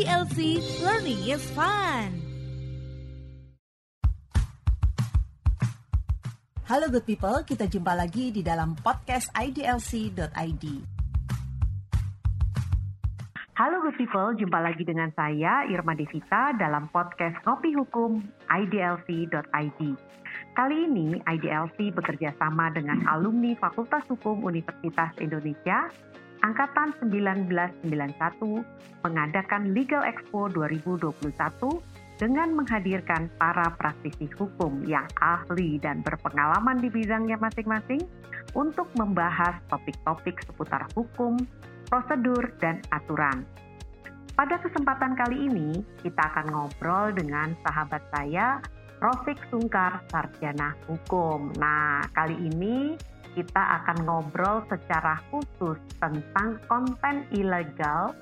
IDLC Learning is Fun. Halo good people, kita jumpa lagi di dalam podcast idlc.id. Halo good people, jumpa lagi dengan saya Irma Devita dalam podcast Ngopi Hukum idlc.id. Kali ini IDLC bekerja sama dengan alumni Fakultas Hukum Universitas Indonesia Angkatan 1991 mengadakan Legal Expo 2021 dengan menghadirkan para praktisi hukum yang ahli dan berpengalaman di bidangnya masing-masing untuk membahas topik-topik seputar hukum, prosedur, dan aturan. Pada kesempatan kali ini, kita akan ngobrol dengan sahabat saya, Rofik Sungkar, Sarjana Hukum. Nah, kali ini kita akan ngobrol secara khusus tentang konten ilegal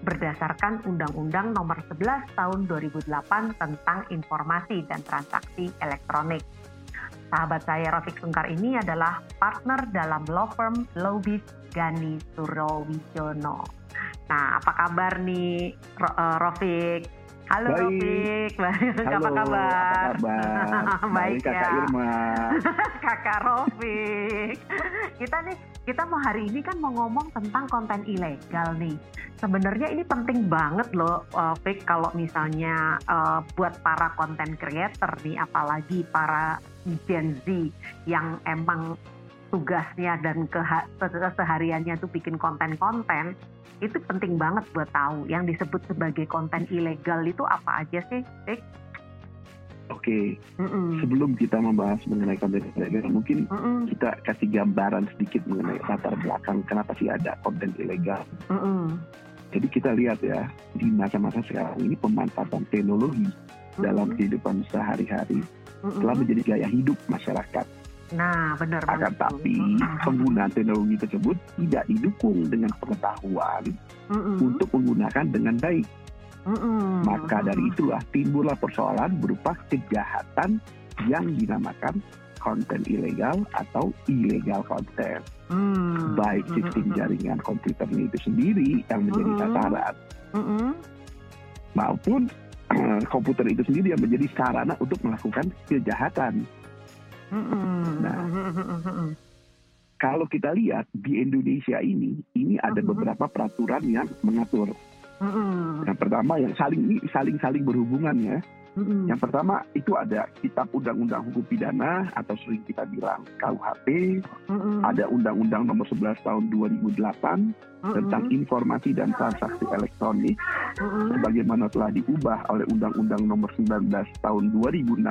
berdasarkan Undang-Undang Nomor 11 Tahun 2008 tentang Informasi dan Transaksi Elektronik. Sahabat saya Rofik Sungkar ini adalah partner dalam law firm Lobis Gani Surowijono. Nah, apa kabar nih Rofik? Halo Baik. Rofik, Halo, apa kabar? Apa kabar? Baik, Kakak ya. Irma. Kakak Rofik. Kita nih, kita mau hari ini kan mau ngomong tentang konten ilegal nih. Sebenarnya ini penting banget loh, uh, Fik, kalau misalnya uh, buat para konten creator nih, apalagi para Gen Z yang emang tugasnya dan kesehariannya tuh bikin konten-konten itu penting banget buat tahu yang disebut sebagai konten ilegal itu apa aja sih, Fik? Oke, Mm-mm. sebelum kita membahas mengenai konten ilegal, mungkin Mm-mm. kita kasih gambaran sedikit mengenai latar belakang kenapa sih ada konten ilegal. Mm-mm. Jadi kita lihat ya, di masa-masa sekarang ini pemanfaatan teknologi dalam kehidupan sehari-hari Mm-mm. telah menjadi gaya hidup masyarakat. Nah, benar Akan tapi penggunaan teknologi tersebut tidak didukung dengan pengetahuan Mm-mm. untuk menggunakan dengan baik. Mm-mm. Maka dari itulah timbullah persoalan berupa kejahatan yang dinamakan konten ilegal atau illegal konten. Mm. Baik sistem jaringan komputernya itu sendiri yang menjadi Mm-mm. sasaran Mm-mm. maupun eh, komputer itu sendiri yang menjadi sarana untuk melakukan kejahatan. Nah. Kalau kita lihat di Indonesia ini, ini ada beberapa peraturan yang mengatur. Yang pertama yang saling saling saling berhubungan ya. Mm-mm. Yang pertama itu ada Kitab Undang-Undang Hukum Pidana atau sering kita bilang KUHP, Mm-mm. ada Undang-Undang Nomor 11 Tahun 2008 tentang Mm-mm. informasi dan transaksi elektronik Mm-mm. sebagaimana telah diubah oleh Undang-Undang Nomor 19 Tahun 2016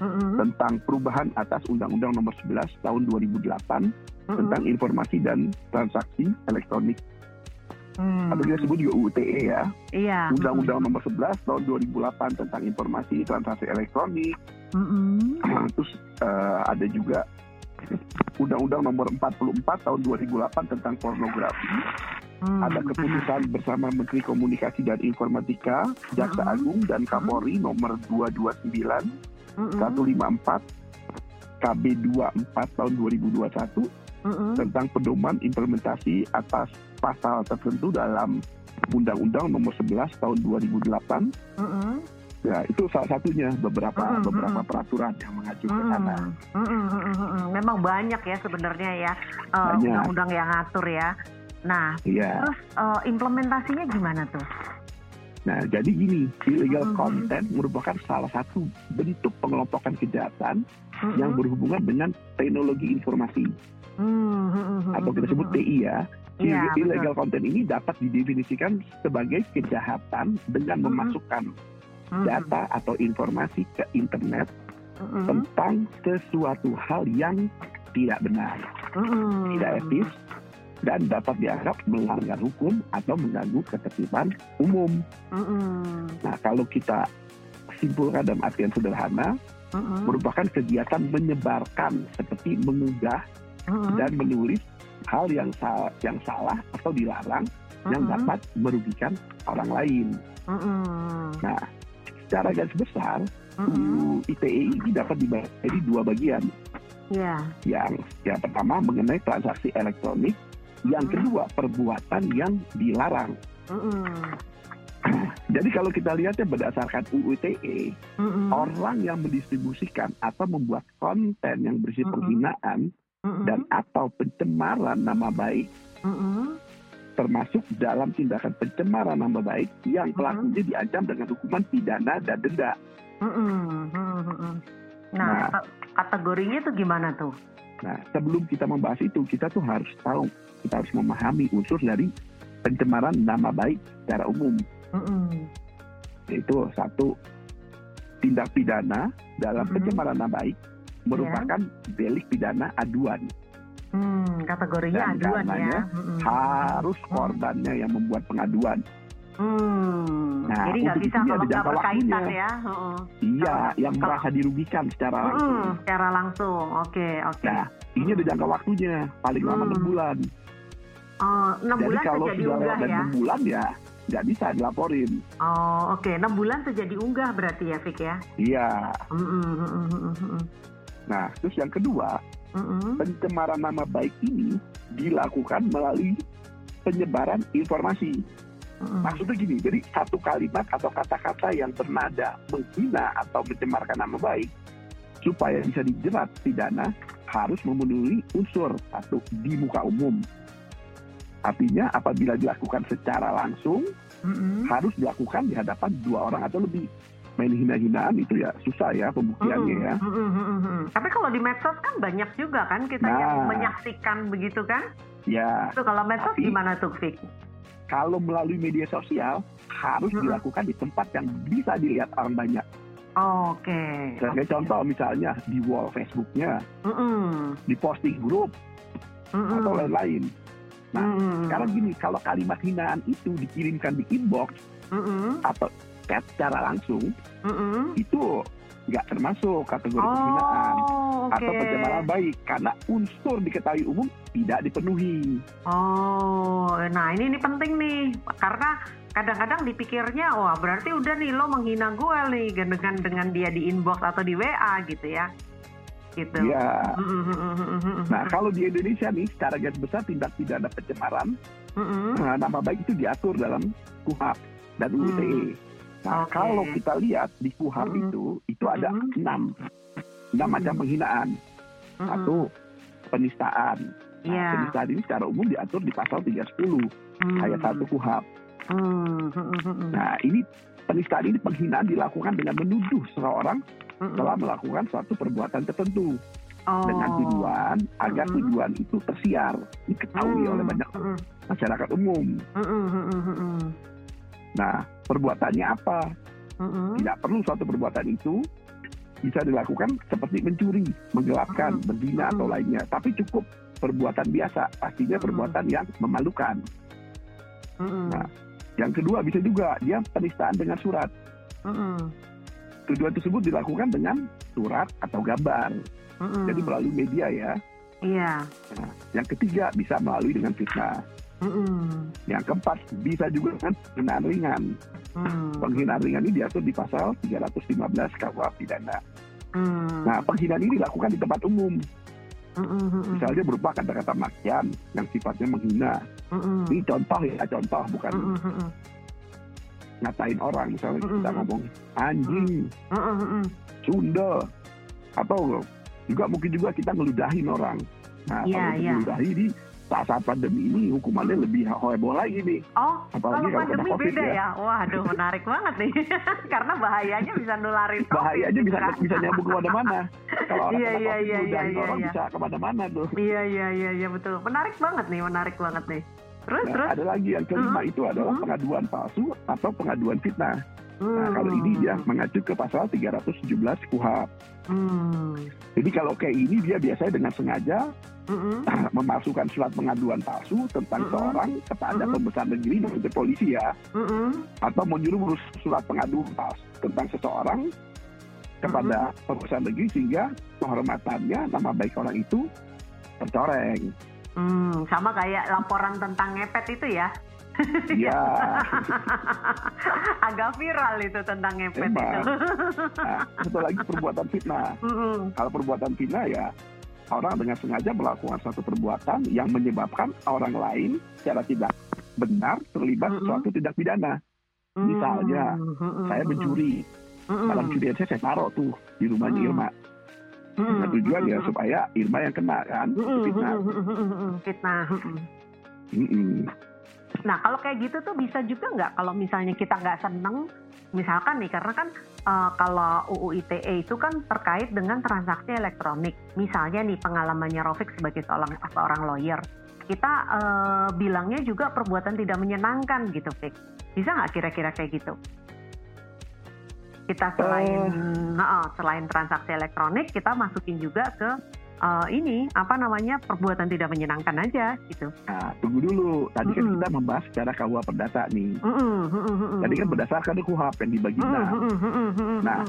Mm-mm. tentang perubahan atas Undang-Undang Nomor 11 Tahun 2008 Mm-mm. tentang informasi dan transaksi elektronik Mm. atau kita sebut juga UTE ya. Iya. Undang-Undang Nomor 11 Tahun 2008 tentang informasi transaksi elektronik Mm-mm. Terus eh, ada juga Undang-Undang Nomor 44 Tahun 2008 tentang pornografi. Mm. Ada keputusan bersama Menteri Komunikasi dan Informatika, Jaksa Mhm. Agung dan Kapolri Nomor 229 Mm-mm. 154 KB 24 tahun 2021 Mm-mm. tentang pedoman implementasi atas pasal tertentu dalam Undang-Undang Nomor 11 tahun 2008. Mm-mm. Ya, itu salah satunya beberapa Mhm, beberapa mhm. peraturan yang mengacu ke sana. Memang banyak ya sebenarnya ya Banyak. undang-undang yang ngatur ya. Nah, Iya. terus eh, implementasinya gimana tuh? Nah, jadi gini, illegal Mhm. content merupakan salah satu bentuk pengelompokan kejahatan Mm-mm. yang berhubungan dengan teknologi informasi Mm-mm. atau kita sebut TI ya. Iya, illegal content ini dapat didefinisikan sebagai kejahatan dengan Mhm. memasukkan Mm-mm. data atau informasi ke internet Mm-mm. tentang sesuatu hal yang tidak benar, Mm-mm. tidak etis, dan dapat dianggap melanggar hukum atau mengganggu ketertiban umum. Mm-mm. Nah, kalau kita simpulkan dalam artian sederhana, Mm-mm. merupakan kegiatan menyebarkan seperti mengunggah Mm-mm. dan menulis hal yang sa- yang salah atau dilarang yang Mm-mm. dapat merugikan orang lain. Mm-mm. Nah, secara garis besar, Mm-mm. UU ITE ini dapat dibagi jadi dua bagian. Iya. Yang yang pertama mengenai transaksi elektronik, yang Mhm. kedua perbuatan yang dilarang. Mm-mm. Jadi kalau kita lihatnya berdasarkan UU ITE, Mm-mm. orang yang mendistribusikan atau membuat konten yang berisi Mm-mm. penghinaan Dan atau pencemaran nama baik Mm-mm. termasuk dalam tindakan pencemaran nama baik yang pelakunya diancam dengan hukuman pidana dan denda. Mm-mm. Nah, Nah. kategorinya tuh gimana tuh? Nah, sebelum kita membahas itu, kita tuh harus tahu, kita harus memahami unsur dari pencemaran nama baik secara umum. Mm-mm. Yaitu satu, tindak pidana dalam Mhm. pencemaran nama baik merupakan delik pidana aduan. Hmm, kategorinya Dan aduan ya. Mm-mm. Harus korbannya yang membuat pengaduan. Hmm. Nah, Jadi nggak bisa kalau nggak berkaitan waktunya. ya. Heeh. Iya, Kalau- yang kalau- merasa dirugikan secara langsung. Mm-mm, secara langsung. Oke, oke. Nah, ini ada jangka waktunya, paling lama Hmm. enam bulan. Oh, enam Jadi bulan kalau sudah lewat ya. enam bulan ya nggak bisa dilaporin. Oh, oke. Enam bulan sejak diunggah berarti ya, Fik ya. Iya. Mm-mm, mm-mm, mm-mm, mm-mm. Nah, terus yang kedua, Mm-mm. pencemaran nama baik ini dilakukan melalui penyebaran informasi. Mm-mm. Maksudnya gini, jadi satu kalimat atau kata-kata yang bernada menghina atau mencemarkan nama baik supaya bisa dijerat pidana harus memenuhi unsur satu di muka umum. Artinya apabila dilakukan secara langsung Mm-mm. harus dilakukan di hadapan dua orang atau lebih. Main hina-hinaan itu ya susah ya pembuktiannya ya. Mm-mm, mm-mm, mm-mm. Tapi kalau di medsos kan banyak juga kan kita Nah. yang menyaksikan begitu kan? Ya, Itu kalau medsos Tapi- gimana tuh, Fik? kalau melalui media sosial harus Mm-mm. dilakukan di tempat yang bisa dilihat orang banyak. Oke. Sebagai contoh misalnya di wall Facebooknya, di posting grup atau lain-lain. Nah, Mm-mm. Sekarang gini, kalau kalimat hinaan itu dikirimkan di inbox Mm-mm. atau chat secara langsung, Mm-mm. itu nggak termasuk kategori penghinaan Oh, oke. atau pencemaran baik karena unsur diketahui umum tidak dipenuhi. Oh, nah ini ini penting nih karena kadang-kadang dipikirnya wah berarti udah nih lo menghina gue nih dengan dengan dia di inbox atau di WA gitu ya, gitu. Ya. Nah, kalau di Indonesia nih secara garis besar tindak pidana pencemaran Mm-mm. Nah, nama baik itu diatur dalam KUHAP dan UU Hmm. ITE. Nah, Oke. kalau kita lihat di KUHAP Mm-mm. itu, itu ada Mm-mm. enam, enam Mm-mm. macam penghinaan. Satu, penistaan. Nah, Iya. penistaan ini secara umum diatur di pasal 310 Hmm. ayat 1 KUHAP. Hmm. Hmm. Hmm. Nah, ini penistaan ini penghinaan dilakukan dengan menuduh seseorang Hmm. telah melakukan suatu perbuatan tertentu Oh. dengan tujuan agar Mm-mm. tujuan itu tersiar, diketahui Hmm. oleh banyak Hmm. masyarakat umum. Hmm. Hmm. Hmm. Hmm. Nah, perbuatannya apa? Hmm. tidak perlu suatu perbuatan itu bisa dilakukan seperti mencuri, menggelapkan, Mm-mm. berzina atau Mm-mm. lainnya. Tapi cukup perbuatan biasa, pastinya Mm-mm. perbuatan yang memalukan. Hmm. Nah, Yang kedua bisa juga dia penistaan dengan surat. Hmm. Tujuan tersebut dilakukan dengan surat atau gambar. Hmm. Jadi melalui media ya. Iya. Nah, yang ketiga bisa melalui dengan fitnah. Hmm. Yang keempat bisa juga dengan penghinaan ringan. Hmm. Penghinaan ringan ini diatur di pasal 315 KUH pidana. Hmm. Nah, penghinaan ini dilakukan di tempat umum. Hmm. Hmm. Misalnya berupa kata-kata makian yang sifatnya menghina. Hmm. Ini contoh ya, contoh bukan Hmm. Hmm. ngatain orang. Misalnya kita Mm-mm. ngomong anjing, Hmm. Hmm. Sunda, atau juga mungkin juga kita ngeludahin orang. Nah, Iya, kalau untuk iya. ngeludahi di saat-saat pandemi ini hukumannya lebih heboh lagi nih. Oh, Apalagi kalau kalau pandemi COVID beda ya. ya. Waduh, menarik banget nih. Karena bahayanya bisa nularin. COVID, Bahayanya bisa kan? bisa nyambung ke mana-mana. Kalau orang Iya, iya, iya, ngeludahin iya, orang iya. bisa ke mana-mana tuh. Iya, iya, iya, iya betul. Menarik banget nih, menarik banget nih. Terus, Nah, terus. ada lagi yang kelima Mm-mm. itu adalah Mm-mm. pengaduan palsu atau pengaduan fitnah. Nah, Hmm. kalau ini dia mengacu ke pasal 317 KUHP. Hmm. Jadi kalau kayak ini dia biasanya dengan sengaja Mm-mm. memasukkan surat pengaduan palsu tentang Mm-mm. seorang kepada Mm-mm. pembesar negeri maksudnya polisi ya, Mm-mm. atau menyuruh menulis surat pengaduan palsu tentang seseorang kepada pembesar negeri sehingga kehormatannya, nama baik orang itu tercoreng. Hmm, sama kayak laporan tentang ngepet itu ya. Iya. Agak viral itu tentang ngepet Emang. itu. Nah, satu lagi perbuatan fitnah. Mm-mm. Kalau perbuatan fitnah ya orang dengan sengaja melakukan suatu perbuatan yang menyebabkan orang lain secara tidak benar terlibat Mm-mm. suatu tindak pidana. Misalnya, Mm-mm. saya mencuri, Mm-mm. barang curian saya saya taruh tuh di rumahnya Mm. Irma. Mm-mm. Dengan tujuan ya supaya Irma yang kena kan, fitnah. Fitnah. Nah, kalau kayak gitu tuh bisa juga nggak kalau misalnya kita nggak seneng, misalkan nih, karena kan eh, kalau UU ITE itu kan terkait dengan transaksi elektronik. Misalnya nih pengalamannya Rofik sebagai seorang seorang lawyer, kita eh, bilangnya juga perbuatan tidak menyenangkan gitu, Fik. Bisa nggak kira-kira kayak gitu? Kita selain Heeh, selain transaksi elektronik, kita masukin juga ke eh, ini apa namanya perbuatan tidak menyenangkan aja gitu. Nah, tunggu dulu. Tadi kan Mm-mm. kita membahas secara KUA perdata nih. Mm-mm, mm-mm. Tadi kan berdasarkan KUHP yang dibagi mm-mm, mm-mm, mm-mm, Nah,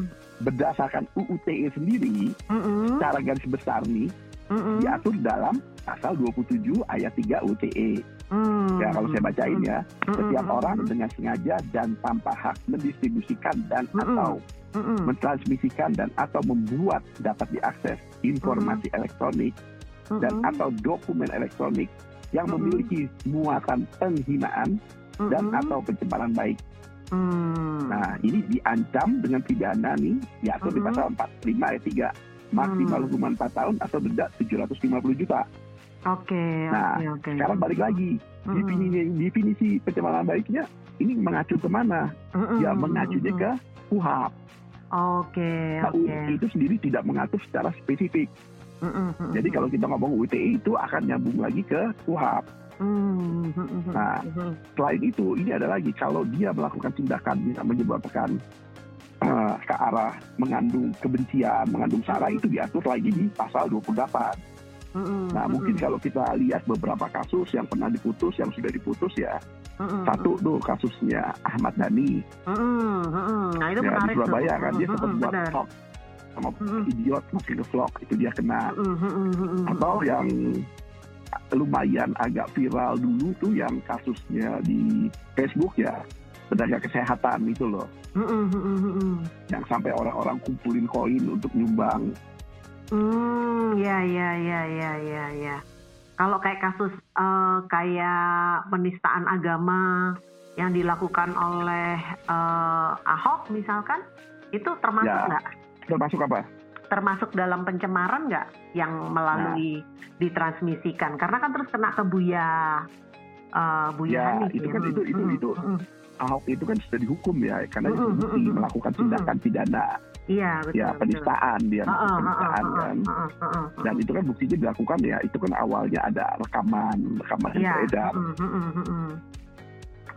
berdasarkan UU TE sendiri, mm-mm, secara garis besar nih, mm-mm, diatur dalam pasal 27 ayat 3 UTE. Mm, Ya, kalau saya bacain ya, mm-mm, setiap mm-mm, orang dengan sengaja dan tanpa hak mendistribusikan dan Mm-mm. atau mm-mm, mentransmisikan dan atau membuat dapat diakses informasi elektronik dan mm-mm, atau dokumen elektronik yang Mm-mm. memiliki muatan penghinaan dan mm-mm, atau pencemaran baik. mm. Nah, ini diancam dengan pidana nih, diatur di Mm-mm. pasal 45 ayat 3. Maksimal Mm. hukuman 4 tahun atau denda 750 juta. Oke, Nah, oke, oke. Sekarang balik lagi, Mm-mm, definisi, definisi pencemaran baiknya ini mengacu ke mana? mm-mm, Ya mengacunya mm-mm. ke KUHP. Oke, Nah, oke. UITE itu sendiri tidak mengatur secara spesifik. Mm-mm, Jadi kalau kita ngomong UITE itu akan nyambung lagi ke KUHP. mm, mm-mm, Nah, mm-mm, Selain itu, ini ada lagi kalau dia melakukan tindakan yang menyebabkan eh, ke arah mengandung kebencian, mengandung sara itu diatur lagi di pasal 28. Mm-mm, Nah, mungkin kalau kita lihat beberapa kasus yang pernah diputus, yang sudah diputus ya, mm-mm, satu tuh kasusnya Ahmad Dhani, mm-mm. Nah, itu ya, di menarik tuh. Surabaya kan dia sempat buat vlog sama Mm-mm, idiot masih vlog itu dia kena. mm-mm, Atau yang lumayan agak viral dulu tuh yang kasusnya di Facebook ya, tenaga kesehatan itu loh, mm-mm. yang sampai orang-orang kumpulin koin untuk nyumbang. Hmm, ya, ya, ya, ya, ya, ya. Kalau kayak kasus eh, kayak penistaan agama yang dilakukan oleh eh, Ahok misalkan, itu termasuk Ya. nggak? Termasuk apa? Termasuk dalam pencemaran nggak yang melalui ditransmisikan? Karena kan terus kena ke Buya, eh, Buya Ya, Hanif itu ya. kan itu itu Mm, itu mm, mm. Ahok itu kan sudah dihukum ya karena Mm, mm, terbukti mm, mm. melakukan tindakan pidana Iya, betul. ya betul. penistaan dia penistaan kan dan itu kan buktinya dilakukan ya itu kan awalnya ada rekaman rekaman yang Iya. beredar mm, mm, mm, mm, mm.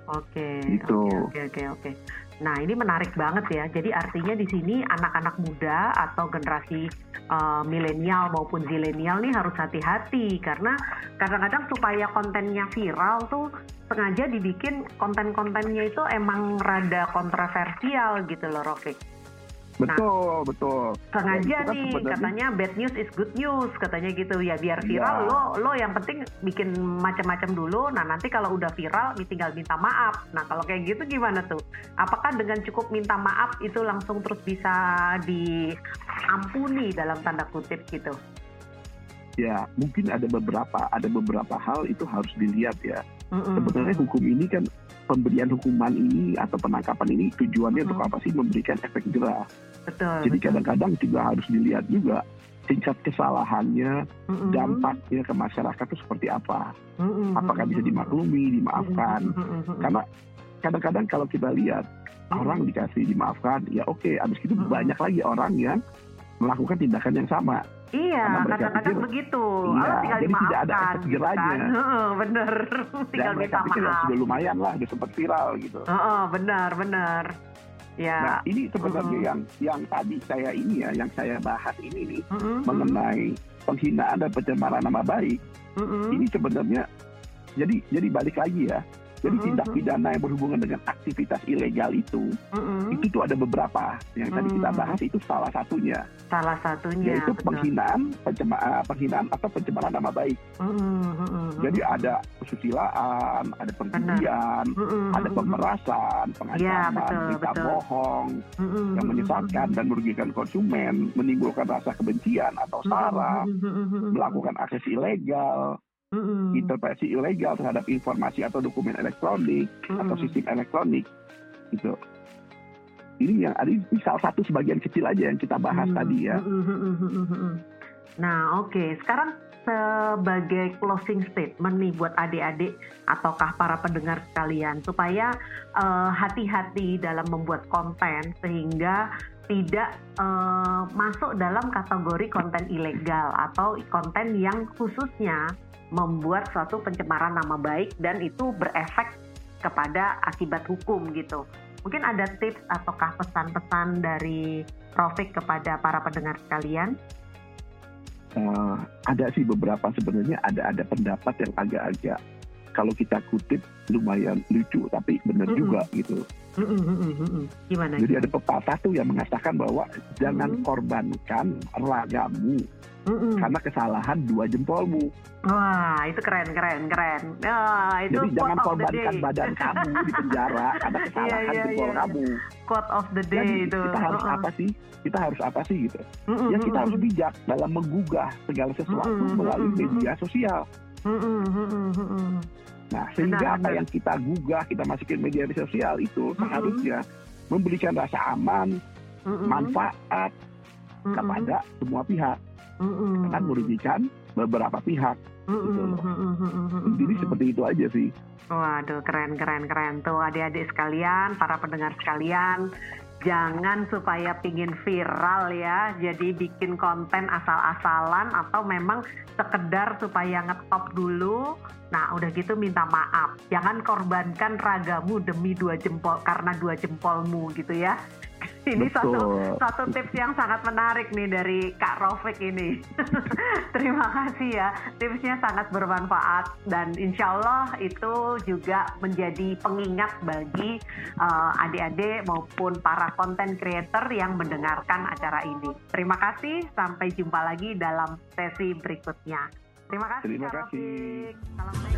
Oke. Gitu. Oke, oke, oke. Nah, ini menarik banget ya. Jadi artinya di sini anak-anak muda atau generasi eh, milenial maupun zilenial nih harus hati-hati karena kadang-kadang supaya kontennya viral tuh sengaja dibikin konten-kontennya itu emang rada kontroversial gitu loh, Rofik. Betul betul. Sengaja nih sebenarnya- katanya bad news is good news katanya gitu. Ya biar viral Iya. lo lo yang penting bikin macam-macam dulu. Nah nanti kalau udah viral tinggal minta maaf. Nah kalau kayak gitu gimana tuh? Apakah dengan cukup minta maaf itu langsung terus bisa diampuni dalam tanda kutip gitu? Ya mungkin ada beberapa ada beberapa hal itu harus dilihat ya. Mm-mm. sebenarnya hukum ini kan pemberian hukuman ini atau penangkapan ini tujuannya untuk Mhm. apa sih memberikan efek jerah betul jadi kadang-kadang juga harus dilihat juga tingkat kesalahannya Mm-mm. dampaknya ke masyarakat itu seperti apa Mm-mm. apakah bisa dimaklumi dimaafkan Mm-mm. karena kadang-kadang kalau kita lihat Mm-mm. orang dikasih dimaafkan ya oke abis itu Mm-mm. banyak lagi orang yang melakukan tindakan yang sama Iya, kadang-kadang begitu. iya, Allah tinggal jadi tidak ada dimaafkan. efek jerahnya. kan. Heeh, bener. tinggal dan mereka minta pikir maaf. sudah lumayan lah udah sempat viral gitu Heeh, benar, benar. Ya. nah ini sebenarnya Mm-mm. yang yang tadi saya ini ya yang saya bahas ini nih Mm-mm, mengenai penghinaan dan pencemaran nama baik mm-mm, ini sebenarnya jadi jadi balik lagi ya jadi tindak pidana yang berhubungan dengan aktivitas ilegal itu itu tuh ada beberapa yang tadi kita bahas itu salah satunya. Salah satunya. yaitu betul. penghinaan pencema- penghinaan atau pencemaran nama baik. Jadi ada kesusilaan ada mm-mm, ada pemerasan pengancaman Iya, berita betul. bohong yang menyesatkan dan merugikan konsumen menimbulkan rasa kebencian atau sara melakukan akses ilegal mm-mm, intervensi ilegal terhadap informasi atau dokumen elektronik atau mm-mm, sistem elektronik gitu. Ini yang ada ini salah satu sebagian kecil aja yang kita bahas Hmm, tadi ya. hmm, hmm, hmm, hmm, hmm. Nah, oke. Sekarang sebagai closing statement nih buat adik-adik ataukah para pendengar sekalian supaya eh, hati-hati dalam membuat konten sehingga tidak eh, masuk dalam kategori konten ilegal atau konten yang khususnya membuat suatu pencemaran nama baik dan itu berefek kepada akibat hukum gitu. Mungkin ada tips ataukah pesan-pesan dari Profik kepada para pendengar sekalian? Eh, ada sih beberapa sebenarnya ada ada pendapat yang agak-agak kalau kita kutip lumayan lucu tapi benar Mm-mm. juga gitu. Mm-mm. Gimana? Jadi ada pepatah tuh yang mengatakan bahwa jangan Mm. korbankan ragamu Mm-mm. karena kesalahan dua jempolmu. Wah, itu keren, keren, keren. Ah, itu Jadi jangan korbankan badan kamu di penjara karena kesalahan iya, jempol iya. kamu. Quote of the day Jadi itu. kita harus Uh-uh. apa sih? Kita harus apa sih gitu? Mm-mm, Ya kita harus bijak dalam menggugah segala sesuatu Mm-mm, melalui media sosial. Mm-mm, mm-mm, mm-mm. Nah, sehingga Benar, apa benar. yang kita gugah, kita masukin media sosial itu Mm-mm. seharusnya memberikan rasa aman, Mm-mm, manfaat mm-mm, kepada semua pihak, mm-mm. kan merugikan beberapa pihak. Gitu loh. mm-mm, mm-mm. Jadi seperti itu aja sih. Waduh, keren, keren, keren. Tuh adik-adik sekalian, para pendengar sekalian, jangan supaya pingin viral ya, jadi bikin konten asal-asalan atau memang sekedar supaya ngetop dulu. Nah, udah gitu minta maaf. Jangan korbankan ragamu demi dua jempol karena dua jempolmu gitu ya. Ini satu Betul. satu tips yang sangat menarik nih dari Kak Rofik ini. Terima kasih ya, tipsnya sangat bermanfaat dan insya Allah itu juga menjadi pengingat bagi uh, adik-adik maupun para konten creator yang mendengarkan acara ini. Terima kasih, sampai jumpa lagi dalam sesi berikutnya. Terima kasih Terima kasih. Salam